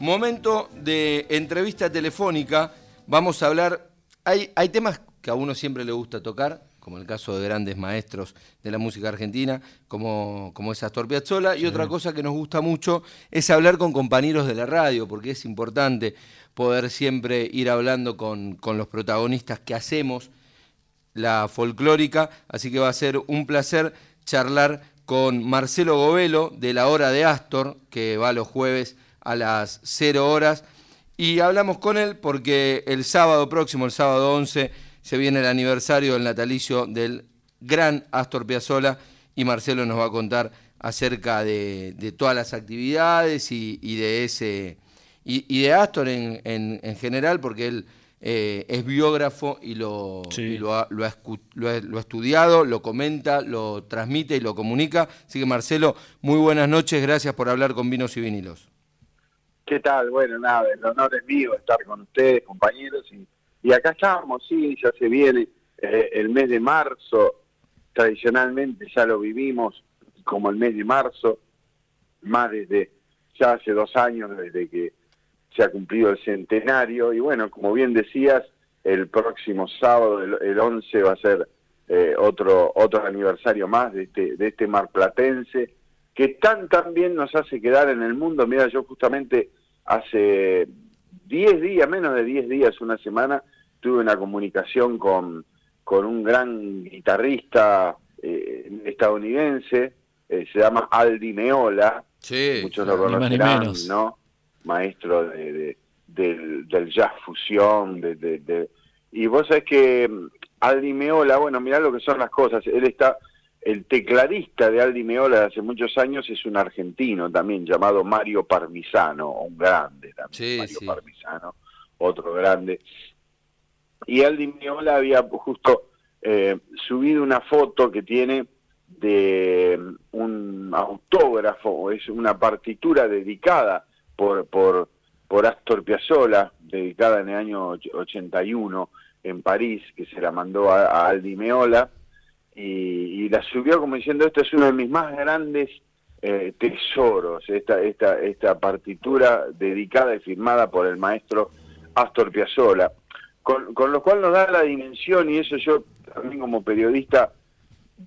Momento de entrevista telefónica. Vamos a hablar. Hay, hay temas que a uno siempre le gusta tocar, como el caso de grandes maestros de la música argentina, como, como es Astor Piazzolla, y otra cosa que nos gusta mucho es hablar con compañeros de la radio, porque es importante poder siempre ir hablando con, con los protagonistas que hacemos la folclórica, así que va a ser un placer charlar con Marcelo Govelo de la Hora de Astor, que va los jueves a las 0 horas, y hablamos con él porque el sábado próximo, el sábado 11, se viene el aniversario del natalicio del gran Astor Piazzolla y Marcelo nos va a contar acerca de, todas las actividades y, de ese y, de Astor en, en, general porque él eh, es biógrafo y, lo, lo, ha, lo, ha, estudiado, lo comenta, lo transmite y lo comunica. Así que Marcelo, muy buenas noches, gracias por hablar con Vinos y Vinilos. ¿Qué tal? Bueno, nada, el honor es mío estar con ustedes, compañeros, y y acá estamos, sí, ya se viene eh, el mes de marzo, tradicionalmente ya lo vivimos como el mes de marzo, más desde ya hace dos años, desde que se ha cumplido el centenario, y bueno, como bien decías, el próximo sábado, el, 11, va a ser eh, otro, otro aniversario más de este, de este marplatense, que tan tan bien nos hace quedar en el mundo. Mira, yo justamente hace 10 días, menos de 10 días, una semana, tuve una comunicación con, con un gran guitarrista eh, estadounidense, eh, se llama Aldi Meola, sí, muchos lo conocerán, ¿no? Maestro de, del, jazz fusión, de, y vos sabés que mm, Aldi Meola, bueno, mirá lo que son las cosas, él está el tecladista de Aldi Meola de hace muchos años es un argentino también llamado Mario Parmisano, un grande también, Mario Parmisano, otro grande. Y Aldi Meola había justo eh, subido una foto que tiene de un autógrafo, es una partitura dedicada por, por, por Astor Piazzolla, dedicada en el año 81 en París, que se la mandó a Aldi Meola y, la subió como diciendo, esto es uno de mis más grandes eh, tesoros, esta, esta, esta partitura dedicada y firmada por el maestro Astor Piazzolla, con, con lo cual nos da la dimensión y eso yo también como periodista,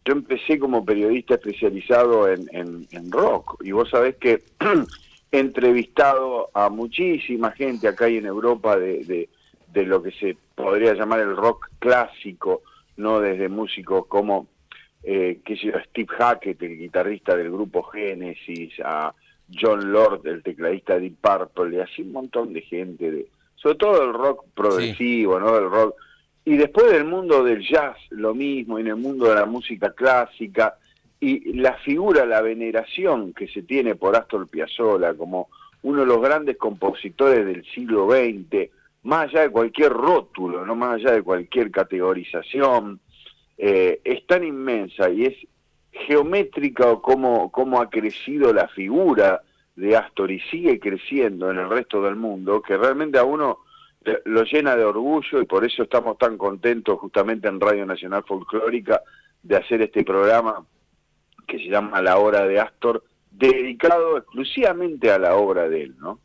yo empecé como periodista especializado en, en, rock. Y vos sabés que he entrevistado a muchísima gente acá y en Europa de, de lo que se podría llamar el rock clásico, no desde músicos como eh, que Steve Hackett, el guitarrista del grupo Genesis, a John Lord, el tecladista de Deep Purple, y así un montón de gente, de, sobre todo el rock progresivo, ¿no? El rock. Y después del mundo del jazz, lo mismo, en el mundo de la música clásica, y la figura, la veneración que se tiene por Astor Piazzolla como uno de los grandes compositores del siglo XX, más allá de cualquier rótulo, no más allá de cualquier categorización, eh, es tan inmensa y es geométrica como cómo ha crecido la figura de Astor y sigue creciendo en el resto del mundo, que realmente a uno lo llena de orgullo y por eso estamos tan contentos justamente en Radio Nacional Folclórica de hacer este programa que se llama La Hora de Astor, dedicado exclusivamente a la obra de él, ¿no?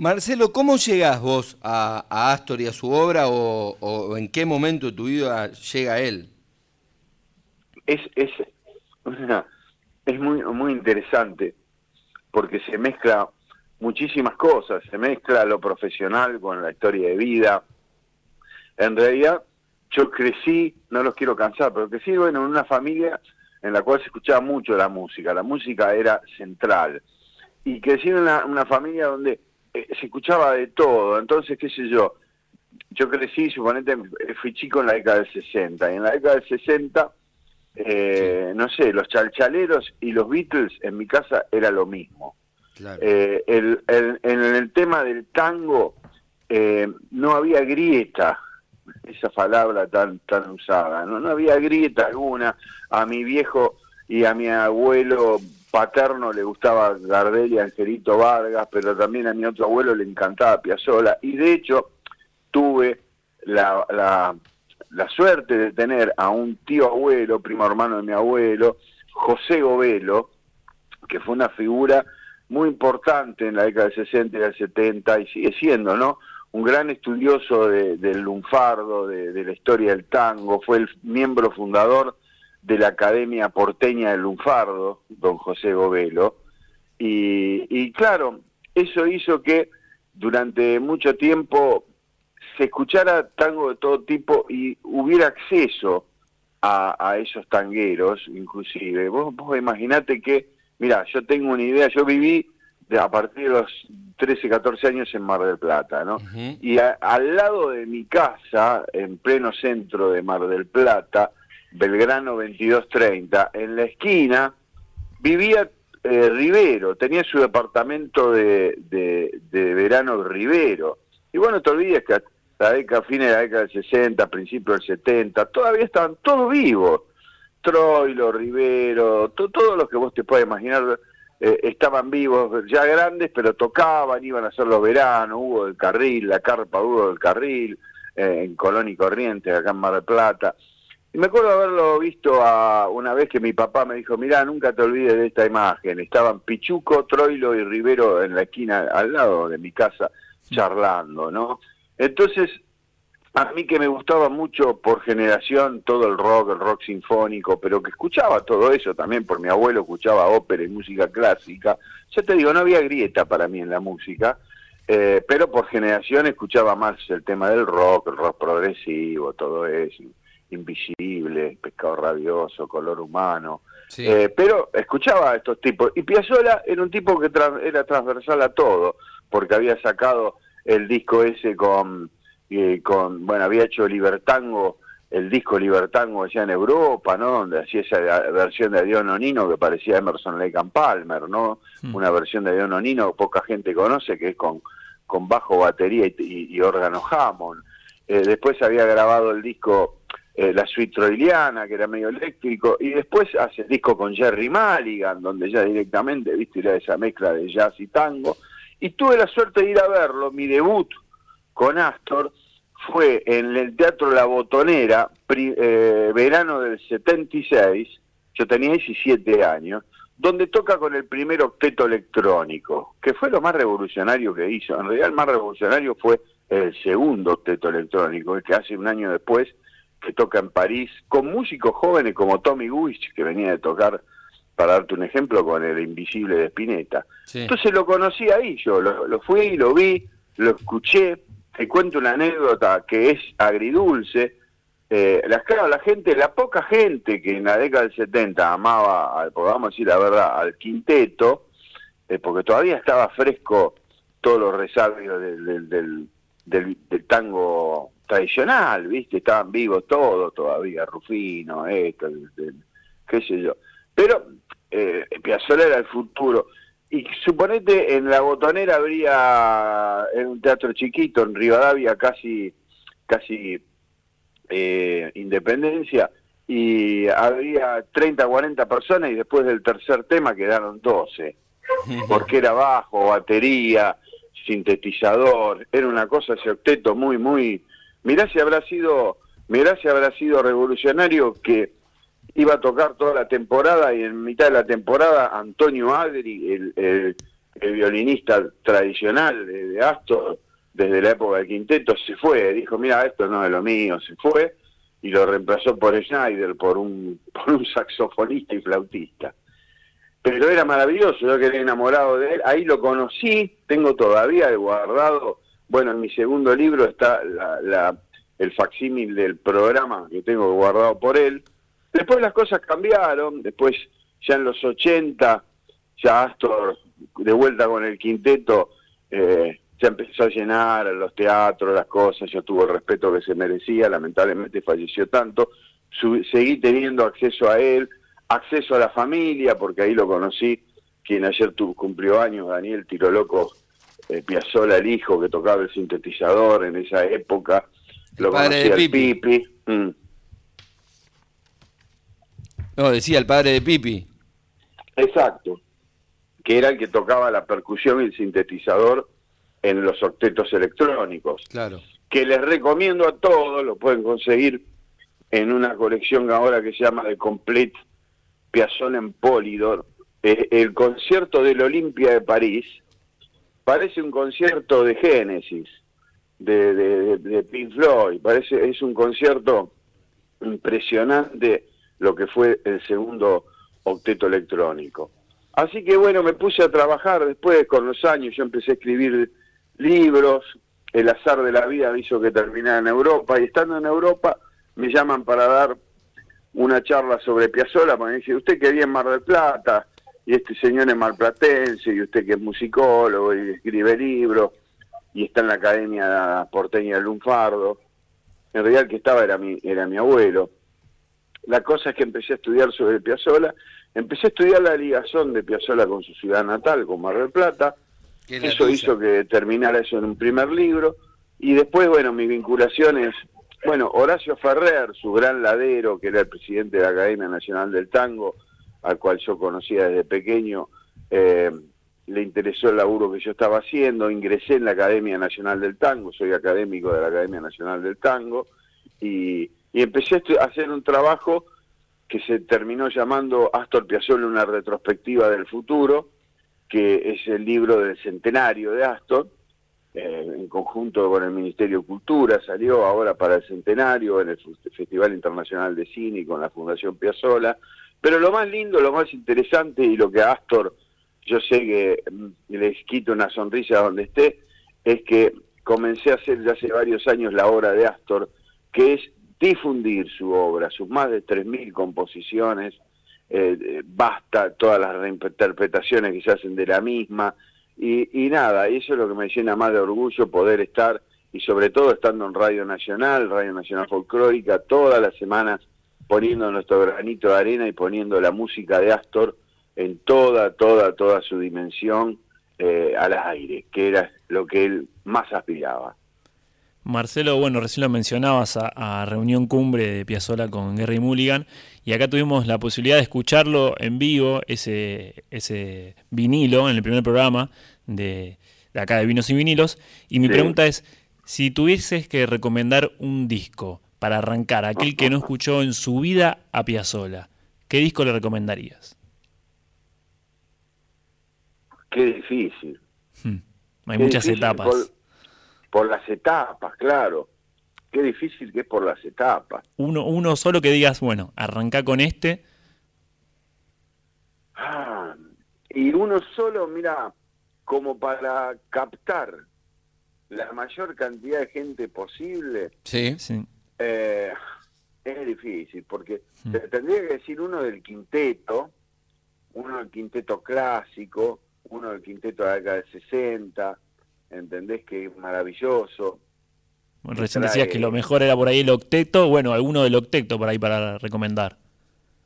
Marcelo, ¿cómo llegás vos a, Astor y a su obra o, en qué momento de tu vida llega él? Es, es, es muy, muy interesante porque se mezcla muchísimas cosas, se mezcla lo profesional con la historia de vida. En realidad, yo crecí, no los quiero cansar, pero crecí bueno, en una familia en la cual se escuchaba mucho la música, la música era central. Y crecí en una familia donde eh, se escuchaba de todo, entonces, qué sé yo, yo crecí, suponete, fui chico en la década del 60, y en la década del 60, eh, no sé, los chalchaleros y los Beatles en mi casa era lo mismo. Eh, el, en el tema del tango no había grieta, esa palabra tan tan usada, ¿no? no había grieta alguna. A mi viejo y a mi abuelo paterno le gustaba Gardel y Angelito Vargas, pero también a mi otro abuelo le encantaba Piazzolla, y de hecho tuve la, la, suerte de tener a un tío abuelo, primo hermano de mi abuelo, José Govelo, que fue una figura muy importante en la década del 60 y del 70 y sigue siendo, ¿no? Un gran estudioso del lunfardo, de, la historia del tango, fue el miembro fundador de la Academia Porteña del Lunfardo, don José Govelo, y, y claro, eso hizo que durante mucho tiempo se escuchara tango de todo tipo y hubiera acceso a, esos tangueros, inclusive. Vos, vos imaginate que, mira, yo tengo una idea, yo viví de, a partir de los 13, 14 años en Mar del Plata, ¿no? Y al lado de mi casa, en pleno centro de Mar del Plata, Belgrano 2230, en la esquina, vivía eh, Rivero, tenía su departamento de, de, de verano Rivero. Y bueno, te olvides que la década, fines de la década del 60, principios del 70, todavía estaban todos vivos. Troilo, Rivero, todos los que vos te puedas imaginar eh, estaban vivos, ya grandes, pero tocaban, iban a hacer los veranos, Hugo del Carril, la carpa Hugo del Carril, eh, en Colón y Corrientes, acá en Mar del Plata. Y me acuerdo haberlo visto a, una vez que mi papá me dijo, mirá, nunca te olvides de esta imagen. Estaban Pichuco, Troilo y Rivero en la esquina al lado de mi casa charlando, ¿no? Entonces, a mí que me gustaba mucho por generación todo el rock, el rock sinfónico, pero que escuchaba todo eso también, por mi abuelo escuchaba ópera y música clásica, ya te digo, no había grieta para mí en la música, eh, pero por generación escuchaba más el tema del rock, el rock progresivo, todo eso, invisible, pescado rabioso, color humano, eh, pero escuchaba a estos tipos, y Piazzolla era un tipo que era transversal a todo, porque había sacado el disco ese con, eh, con bueno, había hecho Libertango, el disco Libertango allá en Europa, ¿no? Donde hacía esa versión de Adiós Nonino que parecía Emerson Lake and Palmer, ¿no? Hmm. Una versión de Adiós Nonino que poca gente conoce, que es con, con bajo, batería y, órgano Hammond. Eh, después había grabado el disco eh, La Suite Troiliana, que era medio eléctrico, y después hace disco con Jerry Mulligan, donde ya directamente, viste, era esa mezcla de jazz y tango. Y tuve la suerte de ir a verlo, mi debut con Astor fue en el Teatro La Botonera, eh, verano del 76, yo tenía 17 años, donde toca con el primer octeto electrónico, que fue lo más revolucionario que hizo. En realidad el más revolucionario fue el segundo octeto electrónico, el que hace un año después, que toca en París, con músicos jóvenes como Tommy Wish, que venía de tocar para darte un ejemplo, con el Invisible de Spinetta. Entonces lo conocí ahí yo, lo, fui, lo vi, lo escuché, te cuento una anécdota que es agridulce. Eh, la, claro, la gente, la poca gente que en la década del 70 amaba, al, podamos decir la verdad, al quinteto, eh, porque todavía estaba fresco todos los resabios del, del, del, tango tradicional, ¿viste? Estaban vivos todos todavía, Rufino, esto, qué sé yo. Pero eh, Piazzolla era el futuro. Y suponete, en la botonera habría, en un teatro chiquito, en Rivadavia, casi, casi eh, Independencia, y habría 30, 40 personas y después del tercer tema quedaron 12, porque era bajo, batería, sintetizador, era una cosa ese octeto muy, muy... Mirá si habrá sido, mirá si habrá sido revolucionario que iba a tocar toda la temporada y en mitad de la temporada Antonio Agri, el, violinista tradicional de, Astor, desde la época del quinteto, se fue, dijo, mira, esto no es lo mío, se fue y lo reemplazó por Schneider, por un, por un saxofonista y flautista. Pero era maravilloso, yo quedé enamorado de él, ahí lo conocí, tengo todavía guardado, bueno, en mi segundo libro está la, el facsímil del programa que tengo guardado por él, Después las cosas cambiaron, después ya en los 80, ya Astor de vuelta con el quinteto, eh, ya empezó a llenar los teatros, las cosas, yo tuve el respeto que se merecía, lamentablemente falleció tanto, seguí teniendo acceso a él, acceso a la familia, porque ahí lo conocí, quien ayer tuvo, cumplió años, Daniel Tiro Loco eh, Piazzola, el hijo que tocaba el sintetizador en esa época, lo conocí al Pipi. Mm. No, decía el padre de Pipi. Exacto, que era el que tocaba la percusión y el sintetizador en los octetos electrónicos. Claro. Que les recomiendo a todos, lo pueden conseguir en una colección ahora que se llama The Complete Piazzolla en Polydor, eh, el concierto del Olimpia de París parece un concierto de Génesis, de, de, Pink Floyd, parece, es un concierto impresionante lo que fue el segundo octeto electrónico. Así que bueno, me puse a trabajar después con los años, yo empecé a escribir libros, el azar de la vida me hizo que terminara en Europa. Y estando en Europa me llaman para dar una charla sobre Piazzolla, porque me dice, usted quería en Mar del Plata, y este señor es marplatense, y usted que es musicólogo y escribe libros, y está en la Academia Porteña de Lunfardo. En realidad el que estaba era mi, era mi abuelo. La cosa es que empecé a estudiar sobre Piazzolla, empecé a estudiar la ligación de Piazzolla con su ciudad natal, con Mar del Plata, eso hizo que terminara eso en un primer libro, y después, bueno, mi vinculación es, bueno, Horacio Ferrer, su gran ladero, que era el presidente de la Academia Nacional del Tango, al cual yo conocía desde pequeño, eh, le interesó el laburo que yo estaba haciendo, ingresé en la Academia Nacional del Tango, soy académico de la Academia Nacional del Tango, y, empecé a hacer un trabajo que se terminó llamando Astor Piazzolla, una retrospectiva del futuro, que es el libro del centenario de Astor, eh, en conjunto con el Ministerio de Cultura, salió ahora para el centenario en el Festival Internacional de Cine y con la Fundación Piazzolla, pero lo más lindo, lo más interesante y lo que a Astor yo sé que mm, les quito una sonrisa donde esté, es que comencé a hacer ya hace varios años la obra de Astor, que es difundir su obra, sus más de 3.000 composiciones, eh, basta todas las reinterpretaciones que se hacen de la misma, y, y nada, eso es lo que me llena más de orgullo poder estar, y sobre todo estando en Radio Nacional, Radio Nacional Folclórica, todas las semanas poniendo nuestro granito de arena y poniendo la música de Astor en toda, toda, toda su dimensión eh, al aire, que era lo que él más aspiraba. Marcelo, bueno, recién lo mencionabas a, Reunión Cumbre de Piazzola con Gary Mulligan, y acá tuvimos la posibilidad de escucharlo en vivo, ese, ese vinilo, en el primer programa de, acá de Vinos y Vinilos, y mi pregunta es, si tuvieses que recomendar un disco, para arrancar, aquel que no escuchó en su vida a Piazzolla, ¿qué disco le recomendarías? Qué difícil. Hmm. Hay muchas etapas. Por, las etapas, claro. Qué difícil que es por las etapas. Uno, uno solo que digas, bueno, arranca con este. Ah, y uno solo, mira, como para captar la mayor cantidad de gente posible. Sí, sí. Eh, es difícil, porque hmm. tendría que decir uno del quinteto, uno del quinteto clásico, uno del quinteto de la década del 60, ¿entendés? Que es maravilloso. Bueno, recién decías que lo mejor era por ahí el octeto, bueno, alguno del octeto por ahí para recomendar.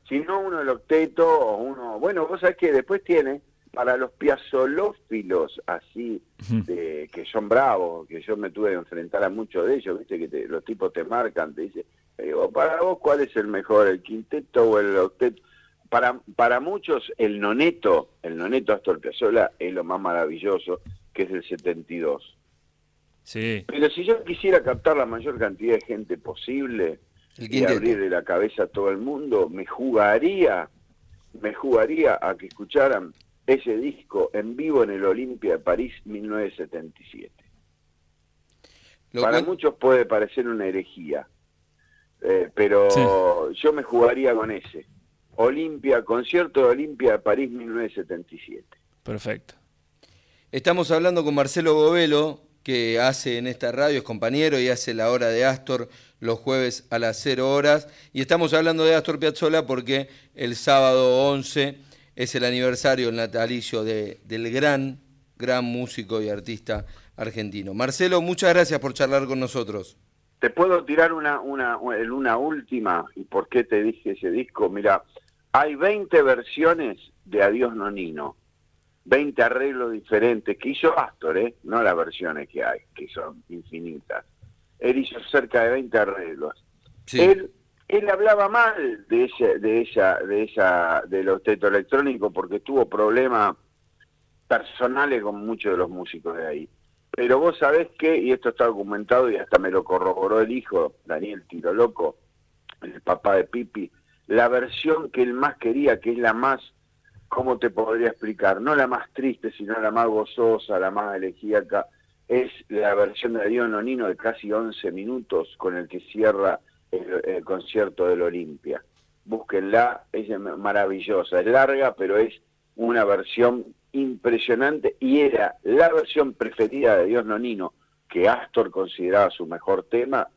Si no, uno del octeto o uno... Bueno, vos sabés que después tiene para los piazolófilos así, de, que son bravos, que yo me tuve que enfrentar a muchos de ellos, viste que los tipos te marcan, te dicen, digo, para vos, ¿cuál es el mejor, el quinteto o el octeto? Para, para muchos, el noneto, el noneto Astor Piazzolla es lo más maravilloso, que es el 72. Sí. Pero si yo quisiera captar la mayor cantidad de gente posible y abrirle la cabeza a todo el mundo, me jugaría, me jugaría a que escucharan ese disco en vivo en el Olimpia de París 1977. Para muchos puede parecer una herejía, eh, pero yo me jugaría con ese. Olimpia, concierto de Olimpia de París 1977. Perfecto. Estamos hablando con Marcelo Govelo, que hace en esta radio, es compañero y hace la hora de Astor los jueves a las 0 horas. Y estamos hablando de Astor Piazzolla porque el sábado 11 es el aniversario, el natalicio de, del gran, gran músico y artista argentino. Marcelo, muchas gracias por charlar con nosotros. Te puedo tirar una, una, una última, y por qué te dije ese disco. Mira, hay 20 versiones de Adiós Nonino, 20 arreglos diferentes que hizo Astor, ¿eh? no las versiones que hay, que son infinitas. Él hizo cerca de 20 arreglos. Él él hablaba mal de ese, de esa, de esa, del octeto electrónico porque tuvo problemas personales con muchos de los músicos de ahí. Pero vos sabés que, y esto está documentado y hasta me lo corroboró el hijo, Daniel Tiro Loco, el papá de Pipi, la versión que él más quería, que es la más ¿cómo te podría explicar? No la más triste, sino la más gozosa, la más elegíaca, es la versión de Dios Nonino de casi 11 minutos con el que cierra el, concierto del Olimpia. Búsquenla, es maravillosa, es larga, pero es una versión impresionante y era la versión preferida de Dios Nonino, que Astor consideraba su mejor tema,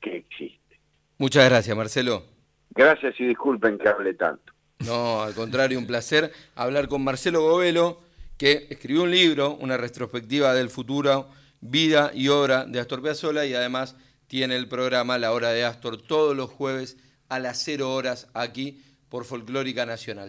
que existe. Muchas gracias, Marcelo. Gracias y disculpen que hable tanto. No, al contrario, un placer hablar con Marcelo Govelo, que escribió un libro, una retrospectiva del futuro, vida y obra de Astor Piazzolla y además tiene el programa La Hora de Astor todos los jueves a las 0 horas aquí por Folclórica Nacional.